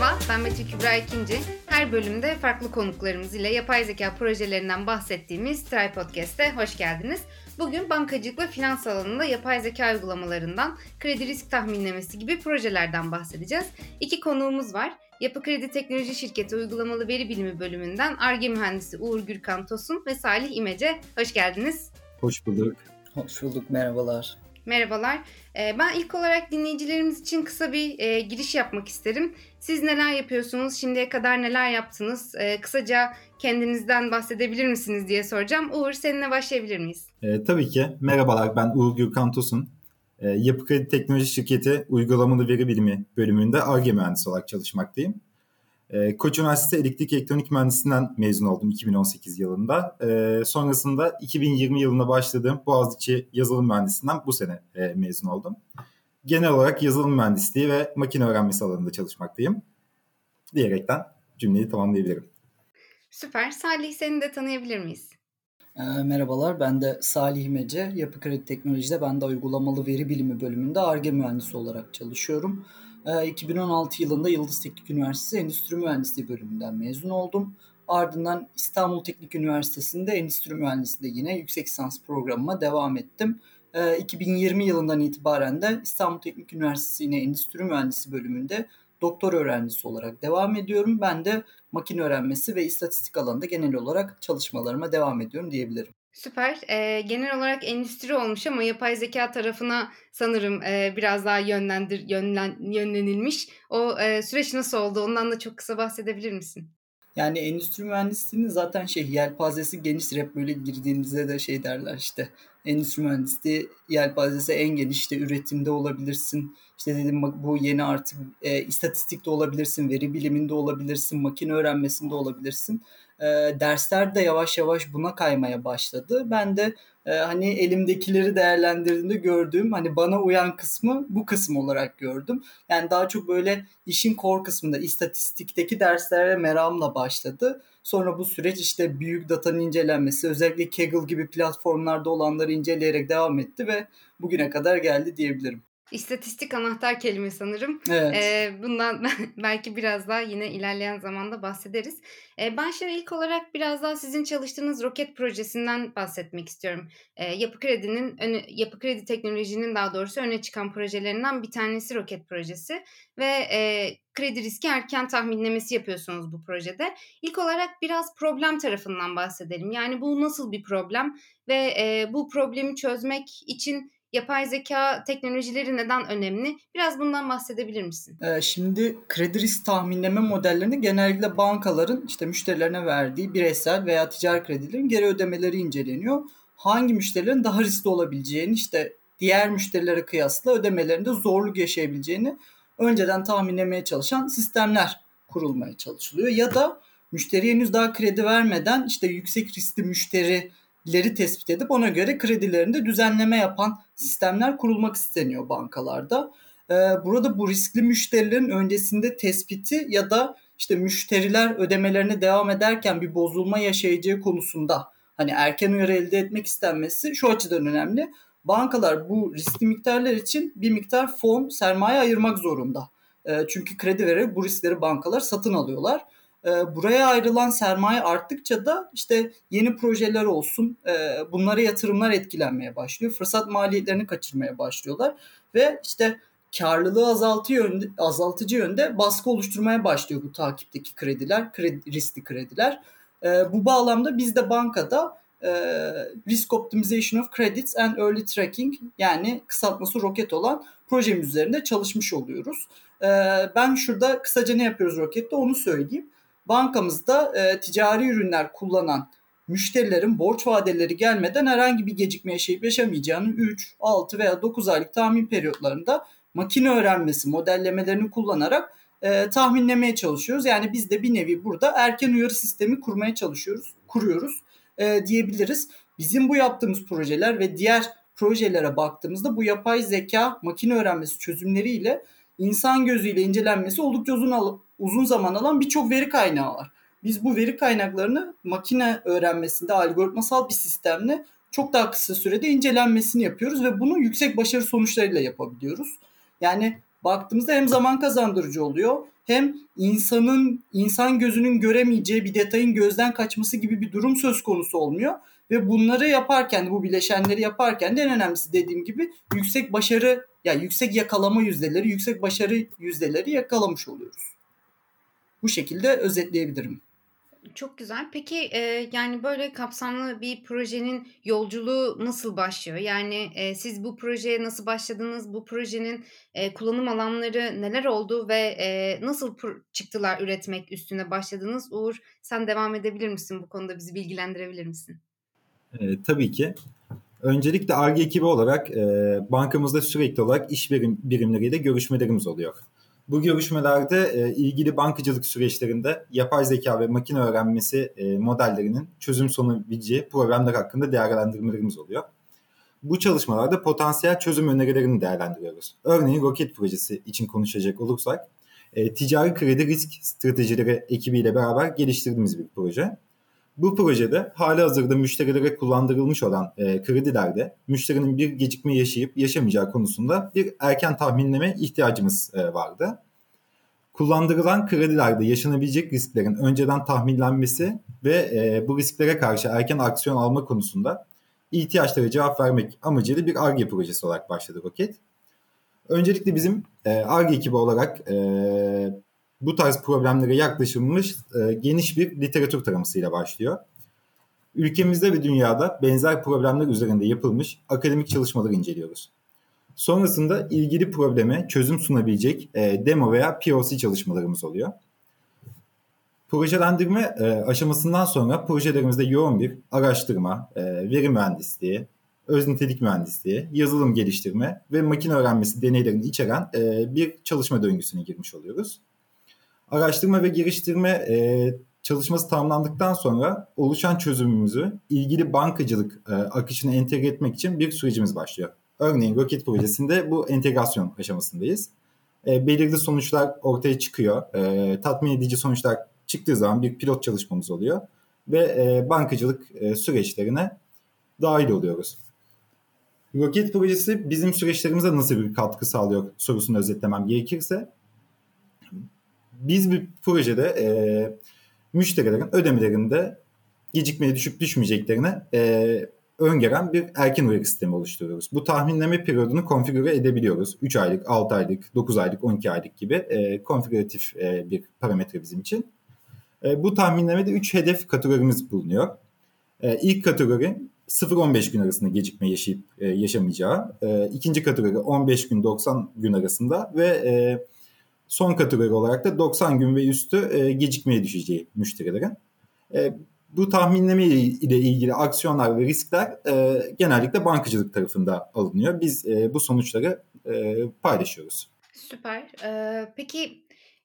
Merhaba, ben Betül Kübra İkinci. Her bölümde farklı konuklarımız ile yapay zeka projelerinden bahsettiğimiz Try Podcast'e hoş geldiniz. Bugün bankacılık ve finans alanında yapay zeka uygulamalarından, kredi risk tahminlemesi gibi projelerden bahsedeceğiz. İki konuğumuz var. Yapı Kredi Teknoloji Şirketi Uygulamalı Veri Bilimi bölümünden ARGE mühendisi Uğur Gürkan Tosun ve Salih İmece. Hoş geldiniz. Hoş bulduk. Hoş bulduk, merhabalar. Merhabalar. Ee, ben ilk olarak dinleyicilerimiz için kısa bir e, giriş yapmak isterim. Siz neler yapıyorsunuz? Şimdiye kadar neler yaptınız? E, kısaca kendinizden bahsedebilir misiniz diye soracağım. Uğur seninle başlayabilir miyiz? E, tabii ki. Merhabalar ben Uğur Gürkan Tosun. E, Yapı Kredi Teknoloji Şirketi Uygulamalı Veri Bilimi bölümünde ARGE mühendisi olarak çalışmaktayım. E, Koç Üniversitesi Elektrik Elektronik Mühendisliğinden mezun oldum 2018 yılında. E, sonrasında 2020 yılında başladığım Boğaziçi Yazılım Mühendisliğinden bu sene e, mezun oldum. Genel olarak yazılım mühendisliği ve makine öğrenmesi alanında çalışmaktayım. Diyerekten cümleyi tamamlayabilirim. Süper. Salih seni de tanıyabilir miyiz? E, merhabalar, ben de Salih Mece. Yapı Kredi Teknoloji'de ben de uygulamalı veri bilimi bölümünde ARGE mühendisi olarak çalışıyorum. 2016 ee, yılında Yıldız Teknik Üniversitesi Endüstri Mühendisliği bölümünden mezun oldum. Ardından İstanbul Teknik Üniversitesi'nde Endüstri Mühendisliğinde yine yüksek lisans programıma devam ettim. 2020 ee, yılından itibaren de İstanbul Teknik Üniversitesi yine Endüstri Mühendisliği bölümünde doktor öğrencisi olarak devam ediyorum. Ben de makine öğrenmesi ve istatistik alanında genel olarak çalışmalarıma devam ediyorum diyebilirim. Süper. E, genel olarak endüstri olmuş ama yapay zeka tarafına sanırım e, biraz daha yönlendir yönlen, yönlenilmiş. O e, süreç nasıl oldu? Ondan da çok kısa bahsedebilir misin? Yani endüstri mühendisliğinin zaten şey yelpazesi geniş hep böyle girdiğinizde de şey derler işte endüstri mühendisliği yelpazesi en geniş işte üretimde olabilirsin işte dedim bu yeni artık e, istatistikte olabilirsin veri biliminde olabilirsin makine öğrenmesinde olabilirsin e, dersler de yavaş yavaş buna kaymaya başladı. Ben de e, hani elimdekileri değerlendirdiğimde gördüğüm hani bana uyan kısmı bu kısım olarak gördüm. Yani daha çok böyle işin core kısmında istatistikteki derslere meramla başladı. Sonra bu süreç işte büyük datanın incelenmesi özellikle Kaggle gibi platformlarda olanları inceleyerek devam etti ve bugüne kadar geldi diyebilirim. İstatistik anahtar kelime sanırım. Evet. Ee, bundan belki biraz daha yine ilerleyen zamanda bahsederiz. Ee, ben şimdi ilk olarak biraz daha sizin çalıştığınız roket projesinden bahsetmek istiyorum. Ee, Yapı Kredi'nin öne, Yapı Kredi teknolojinin daha doğrusu öne çıkan projelerinden bir tanesi roket projesi ve e, kredi riski erken tahminlemesi yapıyorsunuz bu projede. İlk olarak biraz problem tarafından bahsedelim. Yani bu nasıl bir problem ve e, bu problemi çözmek için yapay zeka teknolojileri neden önemli? Biraz bundan bahsedebilir misin? Ee, şimdi kredi risk tahminleme modellerini genellikle bankaların işte müşterilerine verdiği bireysel veya ticari kredilerin geri ödemeleri inceleniyor. Hangi müşterilerin daha riskli olabileceğini işte diğer müşterilere kıyasla ödemelerinde zorluk yaşayabileceğini önceden tahminlemeye çalışan sistemler kurulmaya çalışılıyor. Ya da müşteri henüz daha kredi vermeden işte yüksek riskli müşteri leri tespit edip ona göre kredilerinde düzenleme yapan sistemler kurulmak isteniyor bankalarda. Ee, burada bu riskli müşterilerin öncesinde tespiti ya da işte müşteriler ödemelerine devam ederken bir bozulma yaşayacağı konusunda hani erken uyarı elde etmek istenmesi şu açıdan önemli. Bankalar bu riskli miktarlar için bir miktar fon sermaye ayırmak zorunda. Ee, çünkü kredi vererek bu riskleri bankalar satın alıyorlar. Ee, buraya ayrılan sermaye arttıkça da işte yeni projeler olsun e, bunlara yatırımlar etkilenmeye başlıyor. Fırsat maliyetlerini kaçırmaya başlıyorlar ve işte karlılığı azaltı yönde, azaltıcı yönde baskı oluşturmaya başlıyor bu takipteki krediler, kredi, riskli krediler. E, bu bağlamda biz de bankada e, Risk Optimization of Credits and Early Tracking yani kısaltması roket olan projemiz üzerinde çalışmış oluyoruz. E, ben şurada kısaca ne yapıyoruz rokette onu söyleyeyim bankamızda e, ticari ürünler kullanan müşterilerin borç vadeleri gelmeden herhangi bir gecikme yaşayıp yaşamayacağını 3, 6 veya 9 aylık tahmin periyotlarında makine öğrenmesi modellemelerini kullanarak e, tahminlemeye çalışıyoruz. Yani biz de bir nevi burada erken uyarı sistemi kurmaya çalışıyoruz, kuruyoruz e, diyebiliriz. Bizim bu yaptığımız projeler ve diğer projelere baktığımızda bu yapay zeka makine öğrenmesi çözümleriyle insan gözüyle incelenmesi oldukça uzun uzun zaman alan birçok veri kaynağı var. Biz bu veri kaynaklarını makine öğrenmesinde algoritmasal bir sistemle çok daha kısa sürede incelenmesini yapıyoruz ve bunu yüksek başarı sonuçlarıyla yapabiliyoruz. Yani baktığımızda hem zaman kazandırıcı oluyor hem insanın insan gözünün göremeyeceği bir detayın gözden kaçması gibi bir durum söz konusu olmuyor. Ve bunları yaparken bu bileşenleri yaparken de en önemlisi dediğim gibi yüksek başarı yani yüksek yakalama yüzdeleri, yüksek başarı yüzdeleri yakalamış oluyoruz. Bu şekilde özetleyebilirim. Çok güzel. Peki e, yani böyle kapsamlı bir projenin yolculuğu nasıl başlıyor? Yani e, siz bu projeye nasıl başladınız? Bu projenin e, kullanım alanları neler oldu ve e, nasıl çıktılar üretmek üstüne başladınız? Uğur sen devam edebilir misin bu konuda bizi bilgilendirebilir misin? E, tabii ki. Öncelikle ARGE ekibi olarak e, bankamızda sürekli olarak iş birim, birimleriyle görüşmelerimiz oluyor. Bu görüşmelerde e, ilgili bankacılık süreçlerinde yapay zeka ve makine öğrenmesi e, modellerinin çözüm sunabileceği problemler hakkında değerlendirmelerimiz oluyor. Bu çalışmalarda potansiyel çözüm önerilerini değerlendiriyoruz. Örneğin roket projesi için konuşacak olursak, e, ticari kredi risk stratejileri ekibiyle beraber geliştirdiğimiz bir proje. Bu projede hali hazırda müşterilere kullandırılmış olan e, kredilerde müşterinin bir gecikme yaşayıp yaşamayacağı konusunda bir erken tahminleme ihtiyacımız e, vardı. Kullandırılan kredilerde yaşanabilecek risklerin önceden tahminlenmesi ve e, bu risklere karşı erken aksiyon alma konusunda ihtiyaçlara cevap vermek amacıyla bir ARGE projesi olarak başladı Roket. Öncelikle bizim ARGE ekibi olarak e, bu tarz problemlere yaklaşılmış e, geniş bir literatür taramasıyla başlıyor. Ülkemizde ve dünyada benzer problemler üzerinde yapılmış akademik çalışmaları inceliyoruz. Sonrasında ilgili probleme çözüm sunabilecek e, demo veya POC çalışmalarımız oluyor. Projelendirme e, aşamasından sonra projelerimizde yoğun bir araştırma, e, veri mühendisliği, öz nitelik mühendisliği, yazılım geliştirme ve makine öğrenmesi deneylerini içeren e, bir çalışma döngüsüne girmiş oluyoruz. Araştırma ve geliştirme e, çalışması tamamlandıktan sonra oluşan çözümümüzü ilgili bankacılık e, akışına entegre etmek için bir sürecimiz başlıyor. Örneğin Rocket projesinde bu entegrasyon aşamasındayız. E, belirli sonuçlar ortaya çıkıyor. E, tatmin edici sonuçlar çıktığı zaman bir pilot çalışmamız oluyor. Ve e, bankacılık e, süreçlerine dahil oluyoruz. Rocket projesi bizim süreçlerimize nasıl bir katkı sağlıyor sorusunu özetlemem gerekirse biz bir projede e, müşterilerin ödemelerinde gecikmeye düşüp düşmeyeceklerine e, öngören bir erken uyarı sistemi oluşturuyoruz. Bu tahminleme periyodunu konfigüre edebiliyoruz. 3 aylık, 6 aylık, 9 aylık, 12 aylık gibi e, konfigüratif e, bir parametre bizim için. E, bu tahminlemede 3 hedef kategorimiz bulunuyor. E, ilk kategori 0-15 gün arasında gecikme yaşayıp e, yaşamayacağı. E, ikinci kategori 15 gün 90 gün arasında ve e, son kategori olarak da 90 gün ve üstü e, gecikmeye düşeceği müşterilerin. E, bu tahminleme ile ilgili aksiyonlar ve riskler e, genellikle bankacılık tarafında alınıyor. Biz e, bu sonuçları e, paylaşıyoruz. Süper. Ee, peki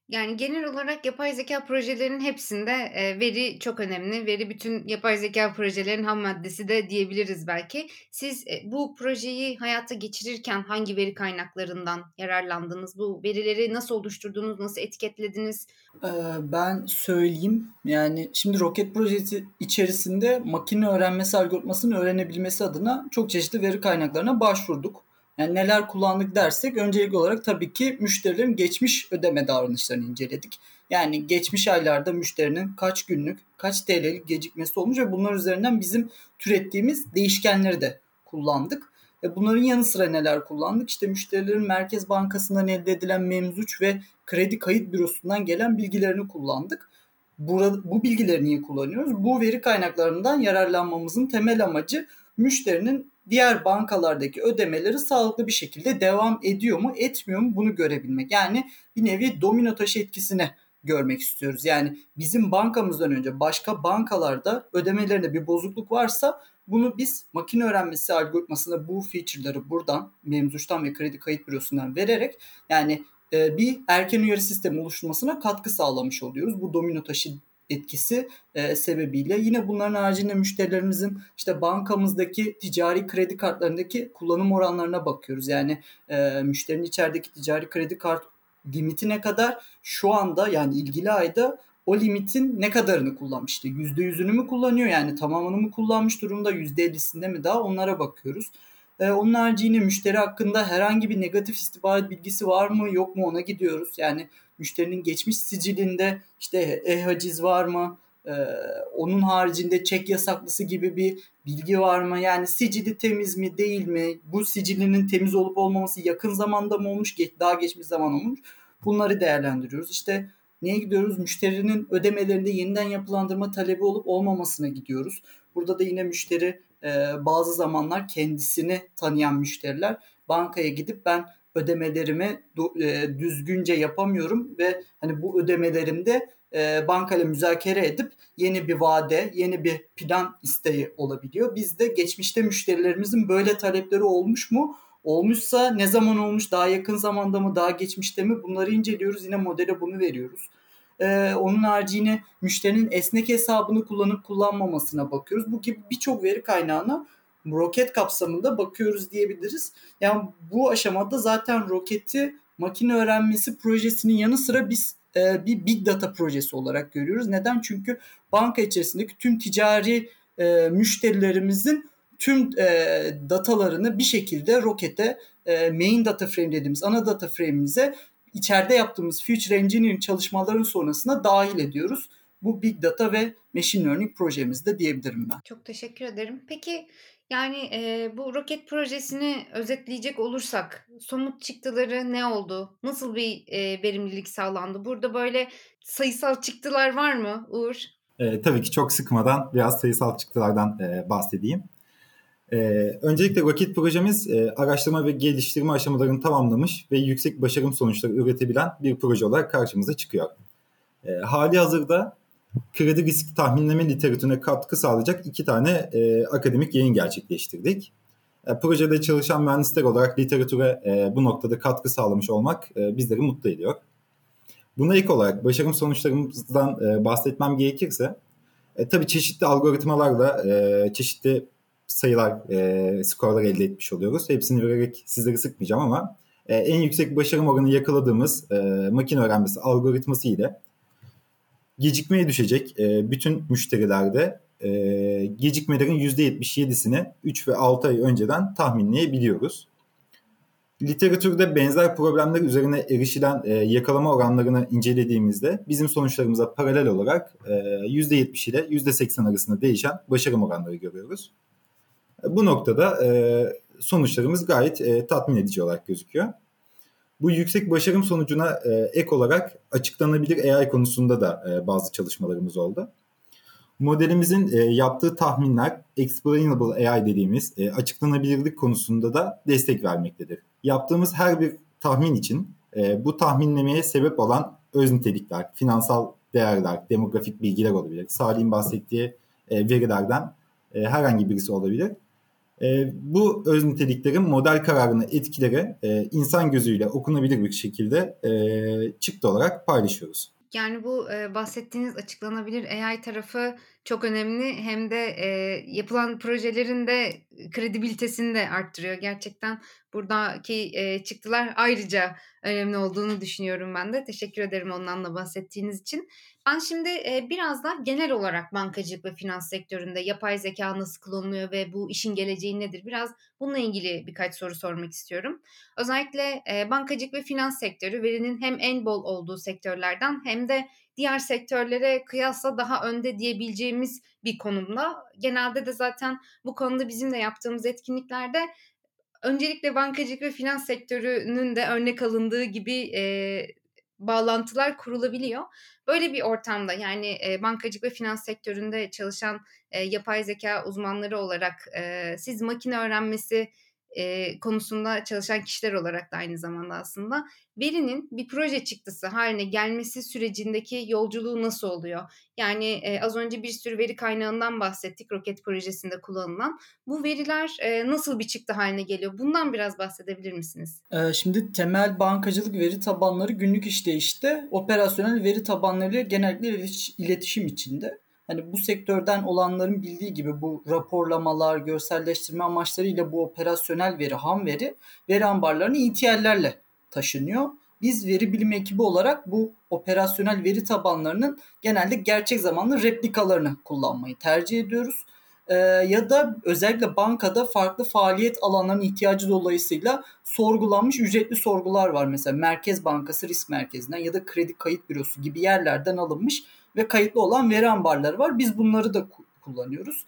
yani genel olarak yapay zeka projelerinin hepsinde e, veri çok önemli. Veri bütün yapay zeka projelerin ham maddesi de diyebiliriz belki. Siz e, bu projeyi hayata geçirirken hangi veri kaynaklarından yararlandınız? Bu verileri nasıl oluşturdunuz, nasıl etiketlediniz? Ee, ben söyleyeyim. Yani şimdi roket projesi içerisinde makine öğrenmesi algoritmasını öğrenebilmesi adına çok çeşitli veri kaynaklarına başvurduk. Yani neler kullandık dersek öncelikli olarak tabii ki müşterilerin geçmiş ödeme davranışlarını inceledik. Yani geçmiş aylarda müşterinin kaç günlük, kaç TL'lik gecikmesi olmuş ve bunlar üzerinden bizim türettiğimiz değişkenleri de kullandık. E bunların yanı sıra neler kullandık? İşte müşterilerin Merkez Bankası'ndan elde edilen memzuç ve kredi kayıt bürosundan gelen bilgilerini kullandık. Burada, bu bilgileri niye kullanıyoruz? Bu veri kaynaklarından yararlanmamızın temel amacı müşterinin diğer bankalardaki ödemeleri sağlıklı bir şekilde devam ediyor mu etmiyor mu bunu görebilmek. Yani bir nevi domino taşı etkisini görmek istiyoruz. Yani bizim bankamızdan önce başka bankalarda ödemelerinde bir bozukluk varsa bunu biz makine öğrenmesi algoritmasına bu feature'ları buradan memzuçtan ve kredi kayıt bürosundan vererek yani e, bir erken uyarı sistemi oluşturmasına katkı sağlamış oluyoruz. Bu domino taşı etkisi e, sebebiyle. Yine bunların haricinde müşterilerimizin işte bankamızdaki ticari kredi kartlarındaki kullanım oranlarına bakıyoruz. Yani e, müşterinin içerideki ticari kredi kart limiti ne kadar şu anda yani ilgili ayda o limitin ne kadarını kullanmış? İşte %100'ünü mü kullanıyor yani tamamını mı kullanmış durumda %50'sinde mi daha onlara bakıyoruz. E, onun harici yine müşteri hakkında herhangi bir negatif istihbarat bilgisi var mı yok mu ona gidiyoruz. Yani müşterinin geçmiş sicilinde işte e-haciz var mı? Ee, onun haricinde çek yasaklısı gibi bir bilgi var mı? Yani sicili temiz mi değil mi? Bu sicilinin temiz olup olmaması yakın zamanda mı olmuş, daha geçmiş zaman olmuş? Bunları değerlendiriyoruz. İşte neye gidiyoruz? Müşterinin ödemelerinde yeniden yapılandırma talebi olup olmamasına gidiyoruz. Burada da yine müşteri e, bazı zamanlar kendisini tanıyan müşteriler bankaya gidip ben ödemelerimi e, düzgünce yapamıyorum ve hani bu ödemelerimde e, bankayla müzakere edip yeni bir vade, yeni bir plan isteği olabiliyor. Bizde geçmişte müşterilerimizin böyle talepleri olmuş mu? Olmuşsa ne zaman olmuş? Daha yakın zamanda mı? Daha geçmişte mi? Bunları inceliyoruz. Yine modele bunu veriyoruz. Ee, onun harici yine müşterinin esnek hesabını kullanıp kullanmamasına bakıyoruz. Bu gibi birçok veri kaynağına roket kapsamında bakıyoruz diyebiliriz. Yani bu aşamada zaten roketi makine öğrenmesi projesinin yanı sıra biz e, bir big data projesi olarak görüyoruz. Neden? Çünkü banka içerisindeki tüm ticari e, müşterilerimizin tüm e, datalarını bir şekilde rokete e, main data frame dediğimiz ana data frame'imize içeride yaptığımız future engineering çalışmaların sonrasında dahil ediyoruz. Bu big data ve machine learning projemizde diyebilirim ben. Çok teşekkür ederim. Peki yani e, bu roket projesini özetleyecek olursak somut çıktıları ne oldu? Nasıl bir e, verimlilik sağlandı? Burada böyle sayısal çıktılar var mı Uğur? E, tabii ki çok sıkmadan biraz sayısal çıktılardan e, bahsedeyim. E, öncelikle roket projemiz e, araştırma ve geliştirme aşamalarını tamamlamış ve yüksek başarım sonuçları üretebilen bir proje olarak karşımıza çıkıyor. E, hali hazırda kredi risk tahminleme literatürüne katkı sağlayacak iki tane e, akademik yayın gerçekleştirdik. E, projede çalışan mühendisler olarak literatüre e, bu noktada katkı sağlamış olmak e, bizleri mutlu ediyor. Buna ek olarak başarım sonuçlarımızdan e, bahsetmem gerekirse e, tabii çeşitli algoritmalarla e, çeşitli sayılar, e, skorlar elde etmiş oluyoruz. Hepsini vererek sizleri sıkmayacağım ama e, en yüksek başarım oranı yakaladığımız e, makine öğrenmesi algoritması ile gecikmeye düşecek e, bütün müşterilerde e, gecikmelerin %77'sini 3 ve 6 ay önceden tahminleyebiliyoruz. Literatürde benzer problemler üzerine erişilen e, yakalama oranlarını incelediğimizde bizim sonuçlarımıza paralel olarak e, %70 ile %80 arasında değişen başarım oranları görüyoruz. Bu noktada e, sonuçlarımız gayet e, tatmin edici olarak gözüküyor. Bu yüksek başarım sonucuna e, ek olarak açıklanabilir AI konusunda da e, bazı çalışmalarımız oldu. Modelimizin e, yaptığı tahminler explainable AI dediğimiz e, açıklanabilirlik konusunda da destek vermektedir. Yaptığımız her bir tahmin için e, bu tahminlemeye sebep olan öz nitelikler, finansal değerler, demografik bilgiler olabilir. Salih'in bahsettiği e, verilerden e, herhangi birisi olabilir. E, bu öz niteliklerin model kararını etkileri e, insan gözüyle okunabilir bir şekilde e, çıktı olarak paylaşıyoruz. Yani bu e, bahsettiğiniz açıklanabilir AI tarafı çok önemli. Hem de e, yapılan projelerin de kredibilitesini de arttırıyor. Gerçekten buradaki e, çıktılar ayrıca önemli olduğunu düşünüyorum ben de. Teşekkür ederim ondan da bahsettiğiniz için. Ben şimdi e, biraz da genel olarak bankacılık ve finans sektöründe yapay zeka nasıl kullanılıyor ve bu işin geleceği nedir? Biraz bununla ilgili birkaç soru sormak istiyorum. Özellikle e, bankacılık ve finans sektörü verinin hem en bol olduğu sektörlerden hem de diğer sektörlere kıyasla daha önde diyebileceğimiz bir konumda. Genelde de zaten bu konuda bizim de yaptığımız etkinliklerde öncelikle bankacılık ve finans sektörünün de örnek alındığı gibi e, bağlantılar kurulabiliyor. Böyle bir ortamda yani e, bankacılık ve finans sektöründe çalışan e, yapay zeka uzmanları olarak e, siz makine öğrenmesi e, konusunda çalışan kişiler olarak da aynı zamanda aslında verinin bir proje çıktısı haline gelmesi sürecindeki yolculuğu nasıl oluyor? Yani e, az önce bir sürü veri kaynağından bahsettik roket projesinde kullanılan. Bu veriler e, nasıl bir çıktı haline geliyor? Bundan biraz bahsedebilir misiniz? Ee, şimdi temel bankacılık veri tabanları günlük işleyişte operasyonel veri tabanları genellikle iletişim içinde hani bu sektörden olanların bildiği gibi bu raporlamalar, görselleştirme amaçlarıyla bu operasyonel veri, ham veri, veri ambarlarını ETL'lerle taşınıyor. Biz veri bilim ekibi olarak bu operasyonel veri tabanlarının genelde gerçek zamanlı replikalarını kullanmayı tercih ediyoruz. E, ya da özellikle bankada farklı faaliyet alanlarının ihtiyacı dolayısıyla sorgulanmış ücretli sorgular var. Mesela Merkez Bankası risk merkezinden ya da kredi kayıt bürosu gibi yerlerden alınmış ve kayıtlı olan veri ambarları var. Biz bunları da kullanıyoruz.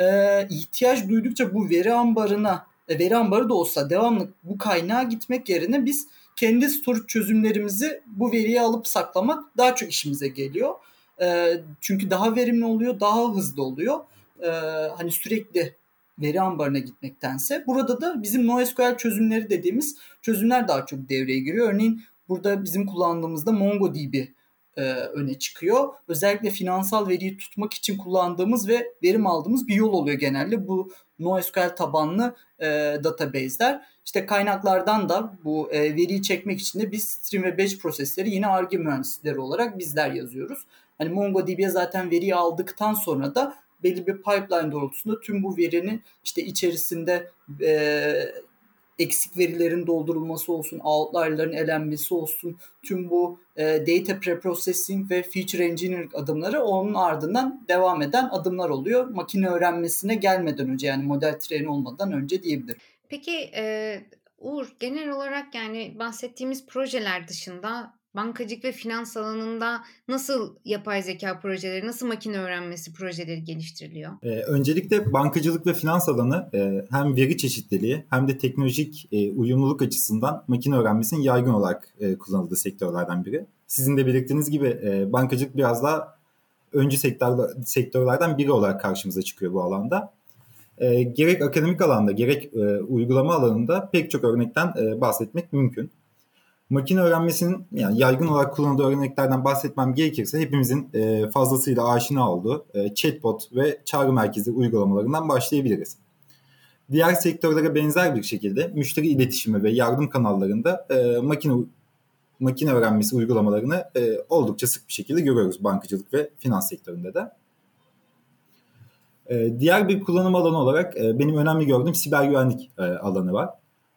Ee, ihtiyaç duydukça bu veri ambarına, e, veri ambarı da olsa devamlı bu kaynağa gitmek yerine biz kendi storage çözümlerimizi bu veriyi alıp saklamak daha çok işimize geliyor. E, çünkü daha verimli oluyor, daha hızlı oluyor. E, hani sürekli veri ambarına gitmektense. Burada da bizim NoSQL çözümleri dediğimiz çözümler daha çok devreye giriyor. Örneğin burada bizim kullandığımızda MongoDB e, öne çıkıyor. Özellikle finansal veriyi tutmak için kullandığımız ve verim aldığımız bir yol oluyor genelde. Bu NoSQL tabanlı e, database'ler. İşte kaynaklardan da bu e, veriyi çekmek için de biz stream ve batch prosesleri yine ARGE mühendisleri olarak bizler yazıyoruz. Hani MongoDB'ye zaten veriyi aldıktan sonra da belli bir pipeline doğrultusunda tüm bu verinin işte içerisinde e, eksik verilerin doldurulması olsun, outlier'ların elenmesi olsun, tüm bu e, data preprocessing ve feature engineering adımları onun ardından devam eden adımlar oluyor. Makine öğrenmesine gelmeden önce yani model treni olmadan önce diyebilirim. Peki e, Uğur genel olarak yani bahsettiğimiz projeler dışında bankacılık ve finans alanında nasıl yapay zeka projeleri, nasıl makine öğrenmesi projeleri geliştiriliyor? Ee, öncelikle bankacılık ve finans alanı e, hem veri çeşitliliği hem de teknolojik e, uyumluluk açısından makine öğrenmesinin yaygın olarak e, kullanıldığı sektörlerden biri. Sizin de belirttiğiniz gibi e, bankacılık biraz daha öncü sektör, sektörlerden biri olarak karşımıza çıkıyor bu alanda. E, gerek akademik alanda gerek e, uygulama alanında pek çok örnekten e, bahsetmek mümkün makine öğrenmesinin yani yaygın olarak kullanıldığı örneklerden bahsetmem gerekirse hepimizin e, fazlasıyla aşina olduğu e, chatbot ve çağrı merkezi uygulamalarından başlayabiliriz. Diğer sektörlere benzer bir şekilde müşteri iletişimi ve yardım kanallarında e, makine makine öğrenmesi uygulamalarını e, oldukça sık bir şekilde görüyoruz bankacılık ve finans sektöründe de. E, diğer bir kullanım alanı olarak e, benim önemli gördüğüm siber güvenlik e, alanı var.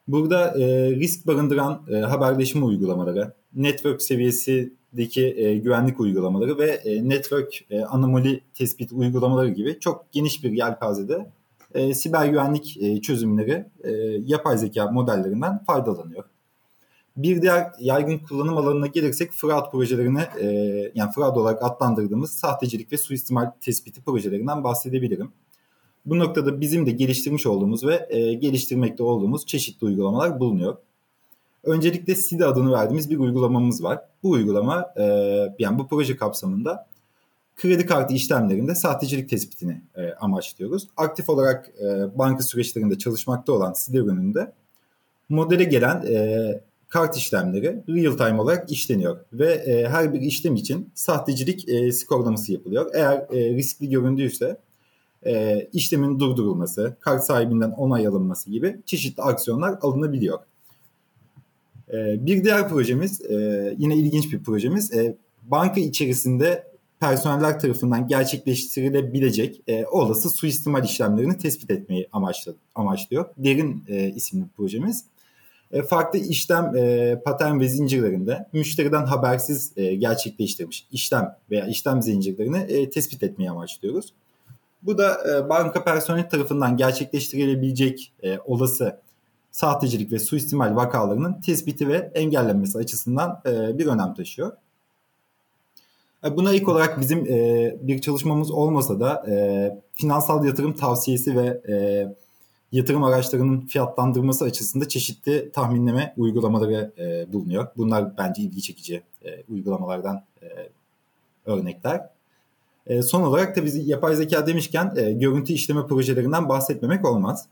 Burada e, risk barındıran e, haberleşme uygulamaları, network seviyesindeki e, güvenlik uygulamaları ve e, network e, anomali tespit uygulamaları gibi çok geniş bir yelpazede e, siber güvenlik e, çözümleri e, yapay zeka modellerinden faydalanıyor. Bir diğer yaygın kullanım alanına gelirsek fraud projelerine e, yani fraud olarak adlandırdığımız sahtecilik ve suistimal tespiti projelerinden bahsedebilirim. Bu noktada bizim de geliştirmiş olduğumuz ve e, geliştirmekte olduğumuz çeşitli uygulamalar bulunuyor. Öncelikle SIDA adını verdiğimiz bir uygulamamız var. Bu uygulama e, yani bu proje kapsamında kredi kartı işlemlerinde sahtecilik tespitini e, amaçlıyoruz. Aktif olarak e, banka süreçlerinde çalışmakta olan SIDA ürününde modele gelen e, kart işlemleri real time olarak işleniyor ve e, her bir işlem için sahtecilik e, skorlaması yapılıyor. Eğer e, riskli göründüyse e, işlemin durdurulması, kart sahibinden onay alınması gibi çeşitli aksiyonlar alınabiliyor. E, bir diğer projemiz e, yine ilginç bir projemiz. E, banka içerisinde personeller tarafından gerçekleştirilebilecek e, olası suistimal işlemlerini tespit etmeyi amaçlı, amaçlıyor. Derin e, isimli projemiz. E, farklı işlem e, patern ve zincirlerinde müşteriden habersiz e, gerçekleştirmiş işlem veya işlem zincirlerini e, tespit etmeyi amaçlıyoruz. Bu da e, banka personeli tarafından gerçekleştirilebilecek e, olası sahtecilik ve suistimal vakalarının tespiti ve engellenmesi açısından e, bir önem taşıyor. E, buna ilk olarak bizim e, bir çalışmamız olmasa da e, finansal yatırım tavsiyesi ve e, yatırım araçlarının fiyatlandırması açısından çeşitli tahminleme uygulamaları e, bulunuyor. Bunlar bence ilgi çekici e, uygulamalardan e, örnekler. E, son olarak da biz yapay zeka demişken e, görüntü işleme projelerinden bahsetmemek olmaz.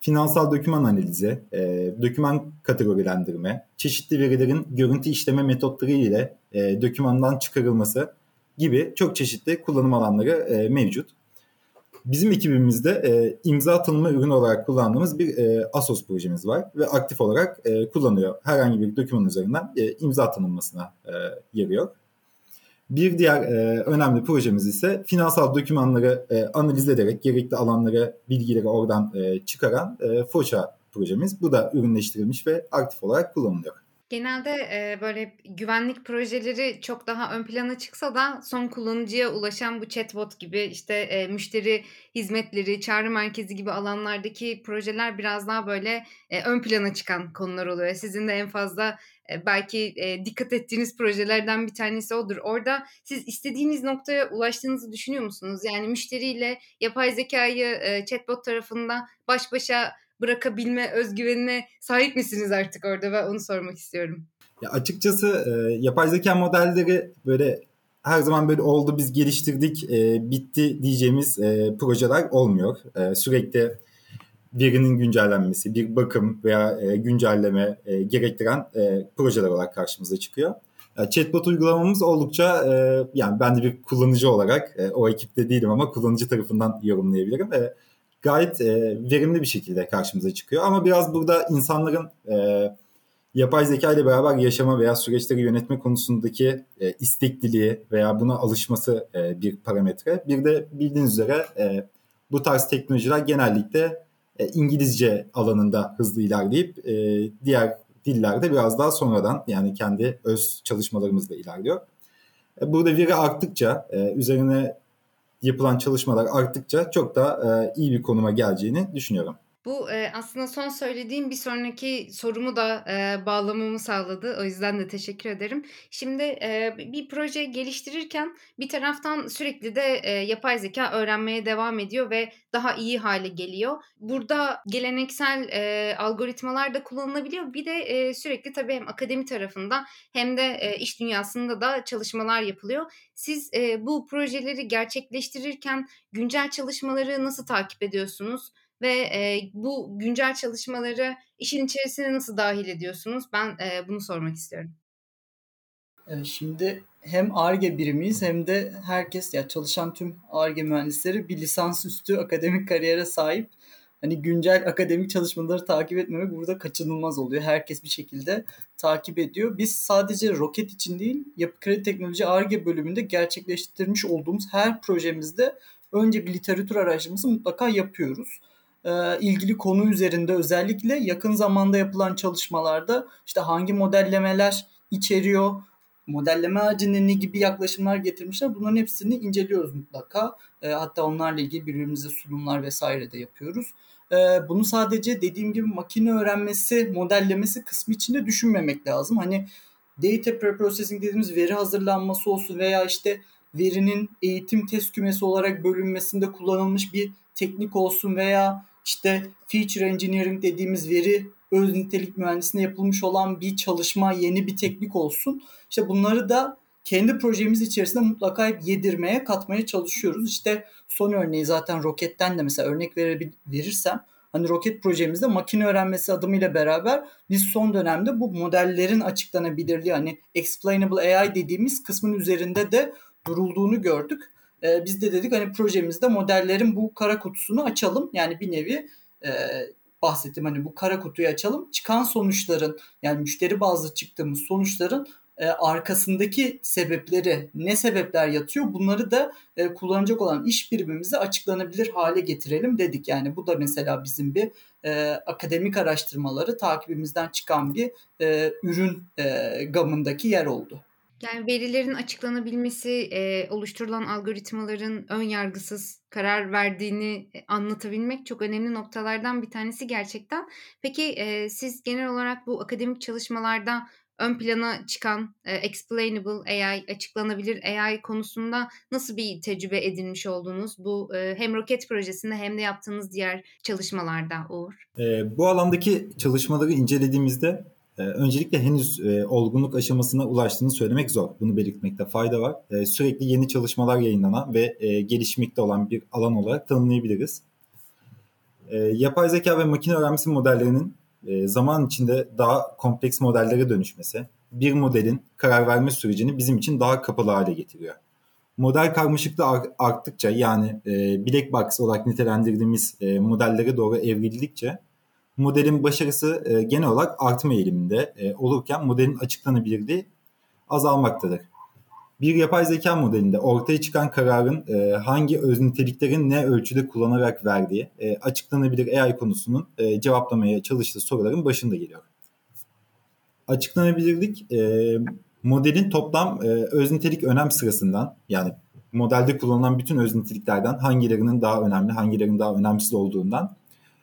Finansal doküman analizi, e, doküman kategorilendirme, çeşitli verilerin görüntü işleme metotları ile e, dokümandan çıkarılması gibi çok çeşitli kullanım alanları e, mevcut. Bizim ekibimizde e, imza tanıma ürünü olarak kullandığımız bir e, Asos projemiz var ve aktif olarak e, kullanıyor. Herhangi bir doküman üzerinden e, imza tanınmasına e, yarıyor. Bir diğer e, önemli projemiz ise finansal dokümanları e, analiz ederek gerekli alanları, bilgileri oradan e, çıkaran e, Foça projemiz. Bu da ürünleştirilmiş ve aktif olarak kullanılıyor. Genelde, eee, böyle güvenlik projeleri çok daha ön plana çıksa da son kullanıcıya ulaşan bu chatbot gibi, işte, eee, müşteri hizmetleri, çağrı merkezi gibi alanlardaki projeler biraz daha böyle, eee, ön plana çıkan konular oluyor. Sizin de en fazla, eee, belki, eee, dikkat ettiğiniz projelerden bir tanesi odur. Orada siz istediğiniz noktaya ulaştığınızı düşünüyor musunuz? Yani müşteriyle yapay zekâyı, eee, chatbot tarafında baş başa bırakabilme özgüvenine sahip misiniz artık orada? Ben onu sormak istiyorum. Ya açıkçası e, yapay zeka modelleri böyle her zaman böyle oldu biz geliştirdik e, bitti diyeceğimiz e, projeler olmuyor. E, sürekli verinin güncellenmesi, bir bakım veya e, güncelleme e, gerektiren e, projeler olarak karşımıza çıkıyor. E, chatbot uygulamamız oldukça e, yani ben de bir kullanıcı olarak e, o ekipte değilim ama kullanıcı tarafından yorumlayabilirim. E, gayet e, verimli bir şekilde karşımıza çıkıyor. Ama biraz burada insanların e, yapay zeka ile beraber yaşama veya süreçleri yönetme konusundaki e, istekliliği veya buna alışması e, bir parametre. Bir de bildiğiniz üzere e, bu tarz teknolojiler genellikle e, İngilizce alanında hızlı ilerleyip e, diğer dillerde biraz daha sonradan yani kendi öz çalışmalarımızla ilerliyor. E, burada veri arttıkça e, üzerine yapılan çalışmalar arttıkça çok daha e, iyi bir konuma geleceğini düşünüyorum. Bu e, aslında son söylediğim bir sonraki sorumu da e, bağlamamı sağladı. O yüzden de teşekkür ederim. Şimdi e, bir proje geliştirirken bir taraftan sürekli de e, yapay zeka öğrenmeye devam ediyor ve daha iyi hale geliyor. Burada geleneksel e, algoritmalar da kullanılabiliyor. Bir de e, sürekli tabii hem akademi tarafında hem de e, iş dünyasında da çalışmalar yapılıyor. Siz e, bu projeleri gerçekleştirirken güncel çalışmaları nasıl takip ediyorsunuz? Ve e, bu güncel çalışmaları işin içerisine nasıl dahil ediyorsunuz? Ben e, bunu sormak istiyorum. Şimdi hem ARGE birimiyiz hem de herkes ya çalışan tüm ARGE mühendisleri bir lisansüstü akademik kariyere sahip. Hani güncel akademik çalışmaları takip etmemek burada kaçınılmaz oluyor. Herkes bir şekilde takip ediyor. Biz sadece roket için değil, Yapı Kredi Teknoloji ARGE bölümünde gerçekleştirmiş olduğumuz her projemizde önce bir literatür araştırması mutlaka yapıyoruz e, ilgili konu üzerinde özellikle yakın zamanda yapılan çalışmalarda işte hangi modellemeler içeriyor, modelleme ağacının ne gibi yaklaşımlar getirmişler bunların hepsini inceliyoruz mutlaka. E, hatta onlarla ilgili birbirimize sunumlar vesaire de yapıyoruz. E, bunu sadece dediğim gibi makine öğrenmesi, modellemesi kısmı içinde düşünmemek lazım. Hani data preprocessing dediğimiz veri hazırlanması olsun veya işte verinin eğitim test kümesi olarak bölünmesinde kullanılmış bir teknik olsun veya işte feature engineering dediğimiz veri öz nitelik mühendisliğine yapılmış olan bir çalışma, yeni bir teknik olsun. İşte bunları da kendi projemiz içerisinde mutlaka hep yedirmeye, katmaya çalışıyoruz. İşte son örneği zaten Rocket'ten de mesela örnek verirsem hani Rocket projemizde makine öğrenmesi adımıyla beraber biz son dönemde bu modellerin açıklanabilirliği hani explainable AI dediğimiz kısmın üzerinde de durulduğunu gördük e, biz de dedik hani projemizde modellerin bu kara kutusunu açalım. Yani bir nevi e, bahsettim hani bu kara kutuyu açalım. Çıkan sonuçların yani müşteri bazlı çıktığımız sonuçların e, arkasındaki sebepleri ne sebepler yatıyor bunları da e, kullanacak olan iş birimimize açıklanabilir hale getirelim dedik. Yani bu da mesela bizim bir e, akademik araştırmaları takibimizden çıkan bir e, ürün e, gamındaki yer oldu. Yani verilerin açıklanabilmesi, eee, oluşturulan algoritmaların ön yargısız karar verdiğini e, anlatabilmek çok önemli noktalardan bir tanesi gerçekten. Peki, eee, siz genel olarak bu akademik çalışmalarda ön plana çıkan, eee, explainable AI, açıklanabilir AI konusunda nasıl bir tecrübe edinmiş oldunuz? Bu, eee, hem roket projesinde hem de yaptığınız diğer çalışmalarda Uğur. Eee, bu alandaki çalışmaları incelediğimizde e, öncelikle henüz e, olgunluk aşamasına ulaştığını söylemek zor. Bunu belirtmekte fayda var. E, sürekli yeni çalışmalar yayınlanan ve e, gelişmekte olan bir alan olarak tanımlayabiliriz. E, yapay zeka ve makine öğrenmesi modellerinin e, zaman içinde daha kompleks modellere dönüşmesi, bir modelin karar verme sürecini bizim için daha kapalı hale getiriyor. Model karmaşıklığı arttıkça yani black box olarak nitelendirdiğimiz modellere doğru evrildikçe modelin başarısı e, genel olarak artma eğiliminde e, olurken modelin açıklanabilirliği azalmaktadır. Bir yapay zeka modelinde ortaya çıkan kararın e, hangi öz niteliklerin ne ölçüde kullanarak verdiği e, açıklanabilir AI konusunun e, cevaplamaya çalıştığı soruların başında geliyor. Açıklanabilirlik e, modelin toplam e, öznitelik önem sırasından yani modelde kullanılan bütün özniteliklerden hangilerinin daha önemli, hangilerinin daha önemsiz olduğundan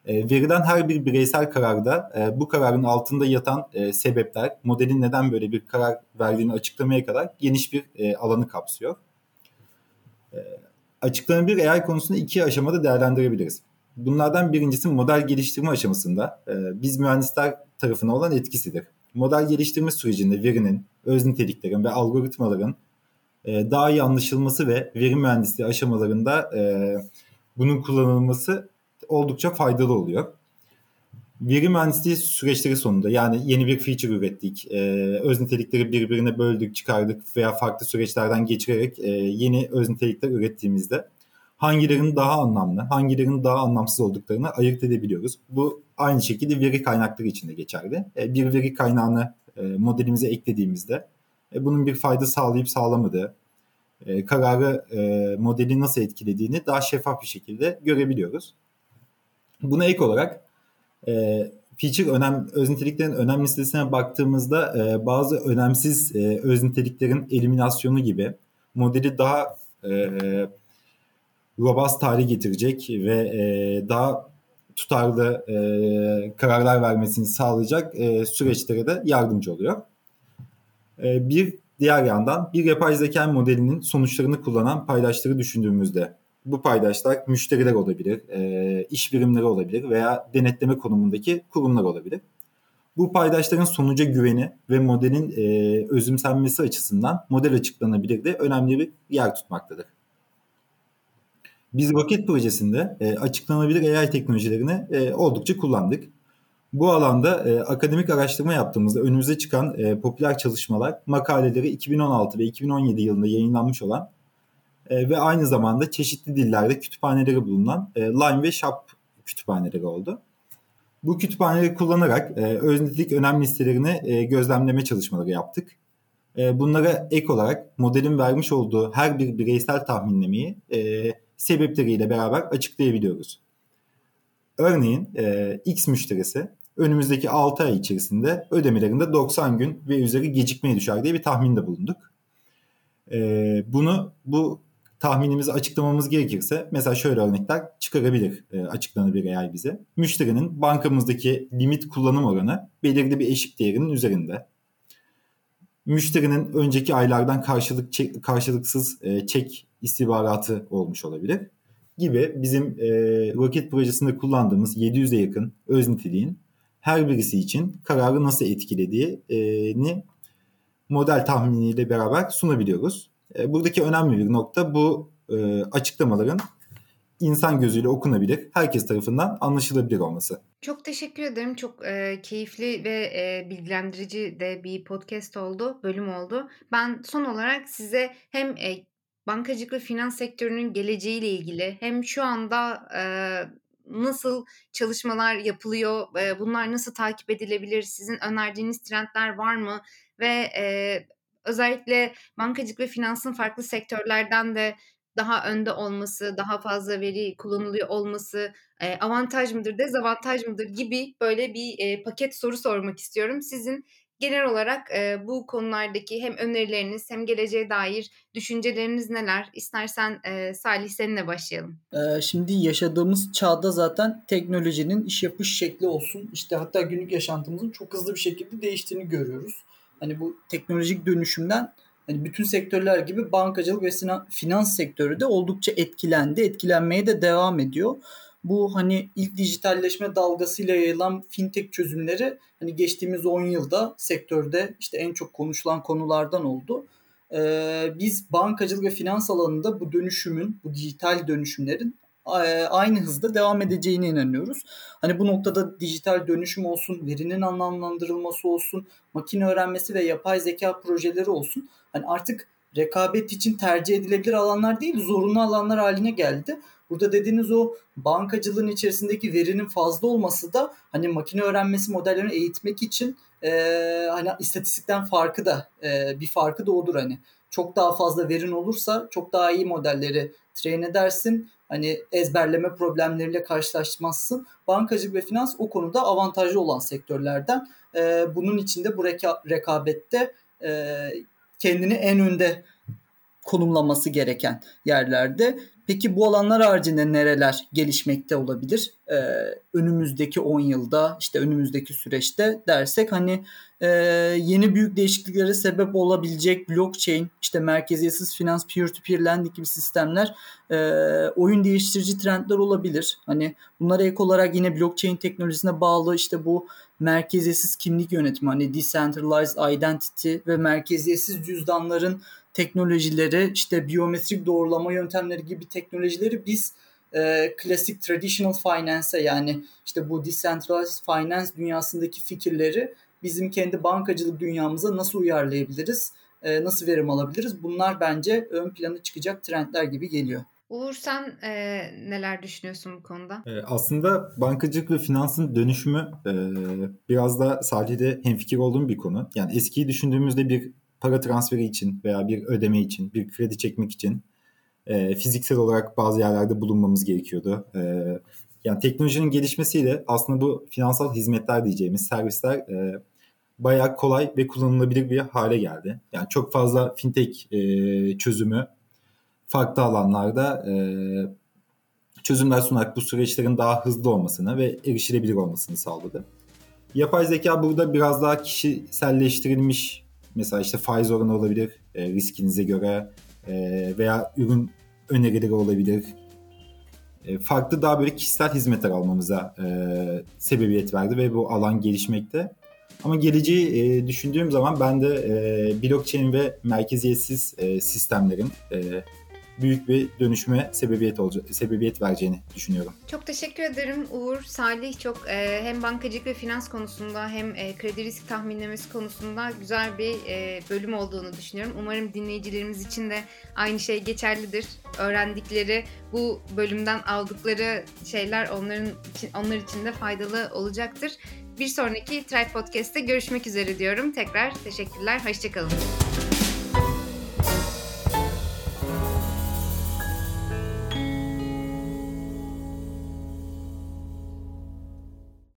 verilen her bir bireysel kararda e, bu kararın altında yatan e, sebepler, modelin neden böyle bir karar verdiğini açıklamaya kadar geniş bir e, alanı kapsıyor. E, açıklanabilir AI konusunu iki aşamada değerlendirebiliriz. Bunlardan birincisi model geliştirme aşamasında e, biz mühendisler tarafına olan etkisidir. Model geliştirme sürecinde verinin, öz niteliklerin ve algoritmaların e, daha iyi anlaşılması ve veri mühendisliği aşamalarında e, bunun kullanılması oldukça faydalı oluyor. Veri mühendisliği süreçleri sonunda yani yeni bir feature ürettik, e, öz nitelikleri birbirine böldük, çıkardık veya farklı süreçlerden geçirerek e, yeni öz nitelikler ürettiğimizde hangilerinin daha anlamlı, hangilerinin daha anlamsız olduklarını ayırt edebiliyoruz. Bu aynı şekilde veri kaynakları için de geçerli. E, bir veri kaynağını e, modelimize eklediğimizde e, bunun bir fayda sağlayıp sağlamadığı, e, kararı e, modeli nasıl etkilediğini daha şeffaf bir şekilde görebiliyoruz. Buna ek olarak e, feature önem, öz niteliklerin önem listesine baktığımızda e, bazı önemsiz e, öz niteliklerin eliminasyonu gibi modeli daha e, robust hale getirecek ve e, daha tutarlı e, kararlar vermesini sağlayacak e, süreçlere de yardımcı oluyor. E, bir diğer yandan bir yapay zeka modelinin sonuçlarını kullanan paydaşları düşündüğümüzde bu paydaşlar müşteriler olabilir, e, iş birimleri olabilir veya denetleme konumundaki kurumlar olabilir. Bu paydaşların sonuca güveni ve modelin e, özümsenmesi açısından model açıklanabilir de önemli bir yer tutmaktadır. Biz Rocket projesinde e, açıklanabilir AI teknolojilerini e, oldukça kullandık. Bu alanda e, akademik araştırma yaptığımızda önümüze çıkan e, popüler çalışmalar, makaleleri 2016 ve 2017 yılında yayınlanmış olan e, ve aynı zamanda çeşitli dillerde kütüphaneleri bulunan e, Lime ve Shop kütüphaneleri oldu. Bu kütüphaneleri kullanarak e, öznitelik önem listelerini e, gözlemleme çalışmaları yaptık. E, bunlara ek olarak modelin vermiş olduğu her bir bireysel tahminlemeyi e, sebepleriyle beraber açıklayabiliyoruz. Örneğin e, X müşterisi önümüzdeki 6 ay içerisinde ödemelerinde 90 gün ve üzeri gecikmeye düşer diye bir tahminde bulunduk. E, bunu bu tahminimizi açıklamamız gerekirse mesela şöyle örnekler çıkarabilir e, açıklanabilir AI bize. Müşterinin bankamızdaki limit kullanım oranı belirli bir eşik değerinin üzerinde. Müşterinin önceki aylardan karşılık çek, karşılıksız e, çek istihbaratı olmuş olabilir gibi bizim e, Rocket projesinde kullandığımız 700'e yakın öz niteliğin her birisi için kararı nasıl etkilediğini model tahminiyle beraber sunabiliyoruz. E, buradaki önemli bir nokta bu e, açıklamaların insan gözüyle okunabilir, herkes tarafından anlaşılabilir olması. Çok teşekkür ederim. Çok e, keyifli ve e, bilgilendirici de bir podcast oldu, bölüm oldu. Ben son olarak size hem e, bankacılık finans sektörünün geleceğiyle ilgili hem şu anda e, nasıl çalışmalar yapılıyor, e, bunlar nasıl takip edilebilir, sizin önerdiğiniz trendler var mı ve e, özellikle bankacılık ve finansın farklı sektörlerden de daha önde olması, daha fazla veri kullanılıyor olması e, avantaj mıdır, dezavantaj mıdır gibi böyle bir e, paket soru sormak istiyorum. Sizin genel olarak e, bu konulardaki hem önerileriniz hem geleceğe dair düşünceleriniz neler? İstersen e, Salih seninle başlayalım. E, şimdi yaşadığımız çağda zaten teknolojinin iş yapış şekli olsun. işte hatta günlük yaşantımızın çok hızlı bir şekilde değiştiğini görüyoruz. Hani bu teknolojik dönüşümden hani bütün sektörler gibi bankacılık ve finans sektörü de oldukça etkilendi. Etkilenmeye de devam ediyor bu hani ilk dijitalleşme dalgasıyla yayılan fintech çözümleri hani geçtiğimiz 10 yılda sektörde işte en çok konuşulan konulardan oldu. Ee, biz bankacılık ve finans alanında bu dönüşümün, bu dijital dönüşümlerin aynı hızda devam edeceğine inanıyoruz. Hani bu noktada dijital dönüşüm olsun, verinin anlamlandırılması olsun, makine öğrenmesi ve yapay zeka projeleri olsun. Hani artık rekabet için tercih edilebilir alanlar değil, zorunlu alanlar haline geldi. Burada dediğiniz o bankacılığın içerisindeki verinin fazla olması da hani makine öğrenmesi modellerini eğitmek için e, hani istatistikten farkı da e, bir farkı da hani. Çok daha fazla verin olursa çok daha iyi modelleri train edersin. Hani ezberleme problemleriyle karşılaşmazsın. Bankacılık ve finans o konuda avantajlı olan sektörlerden. e, bunun içinde bu reka- rekabette e, kendini en önde konumlaması gereken yerlerde. Peki bu alanlar haricinde nereler gelişmekte olabilir? Ee, önümüzdeki 10 yılda işte önümüzdeki süreçte dersek hani e, yeni büyük değişikliklere sebep olabilecek blockchain, işte merkeziyetsiz finans, peer-to-peer lending gibi sistemler e, oyun değiştirici trendler olabilir. Hani bunlara ek olarak yine blockchain teknolojisine bağlı işte bu merkeziyetsiz kimlik yönetimi hani decentralized identity ve merkeziyetsiz cüzdanların teknolojileri işte biyometrik doğrulama yöntemleri gibi teknolojileri biz e, klasik traditional finance'e yani işte bu decentralized finance dünyasındaki fikirleri bizim kendi bankacılık dünyamıza nasıl uyarlayabiliriz, e, nasıl verim alabiliriz? Bunlar bence ön plana çıkacak trendler gibi geliyor. Uğur sen e, neler düşünüyorsun bu konuda? E, aslında bankacılık ve finansın dönüşümü e, biraz da sadece hemfikir olduğum bir konu. Yani eskiyi düşündüğümüzde bir para transferi için veya bir ödeme için, bir kredi çekmek için e, fiziksel olarak bazı yerlerde bulunmamız gerekiyordu. E, yani teknolojinin gelişmesiyle aslında bu finansal hizmetler diyeceğimiz servisler e, bayağı kolay ve kullanılabilir bir hale geldi. Yani çok fazla fintech e, çözümü farklı alanlarda e, çözümler sunarak bu süreçlerin daha hızlı olmasını ve erişilebilir olmasını sağladı. Yapay zeka burada biraz daha kişiselleştirilmiş mesela işte faiz oranı olabilir e, riskinize göre e, veya ürün önerileri olabilir. E, farklı daha böyle kişisel hizmetler almamıza e, sebebiyet verdi ve bu alan gelişmekte. Ama geleceği e, düşündüğüm zaman ben de e, blockchain ve merkeziyetsiz e, sistemlerin e, büyük bir dönüşüme sebebiyet olacak, sebebiyet vereceğini düşünüyorum. Çok teşekkür ederim Uğur, Salih. Çok e, hem bankacılık ve finans konusunda hem e, kredi risk tahminlemesi konusunda güzel bir e, bölüm olduğunu düşünüyorum. Umarım dinleyicilerimiz için de aynı şey geçerlidir. Öğrendikleri bu bölümden aldıkları şeyler onların için, onlar için de faydalı olacaktır. Bir sonraki Tribe Podcast'te görüşmek üzere diyorum. Tekrar teşekkürler. Hoşçakalın.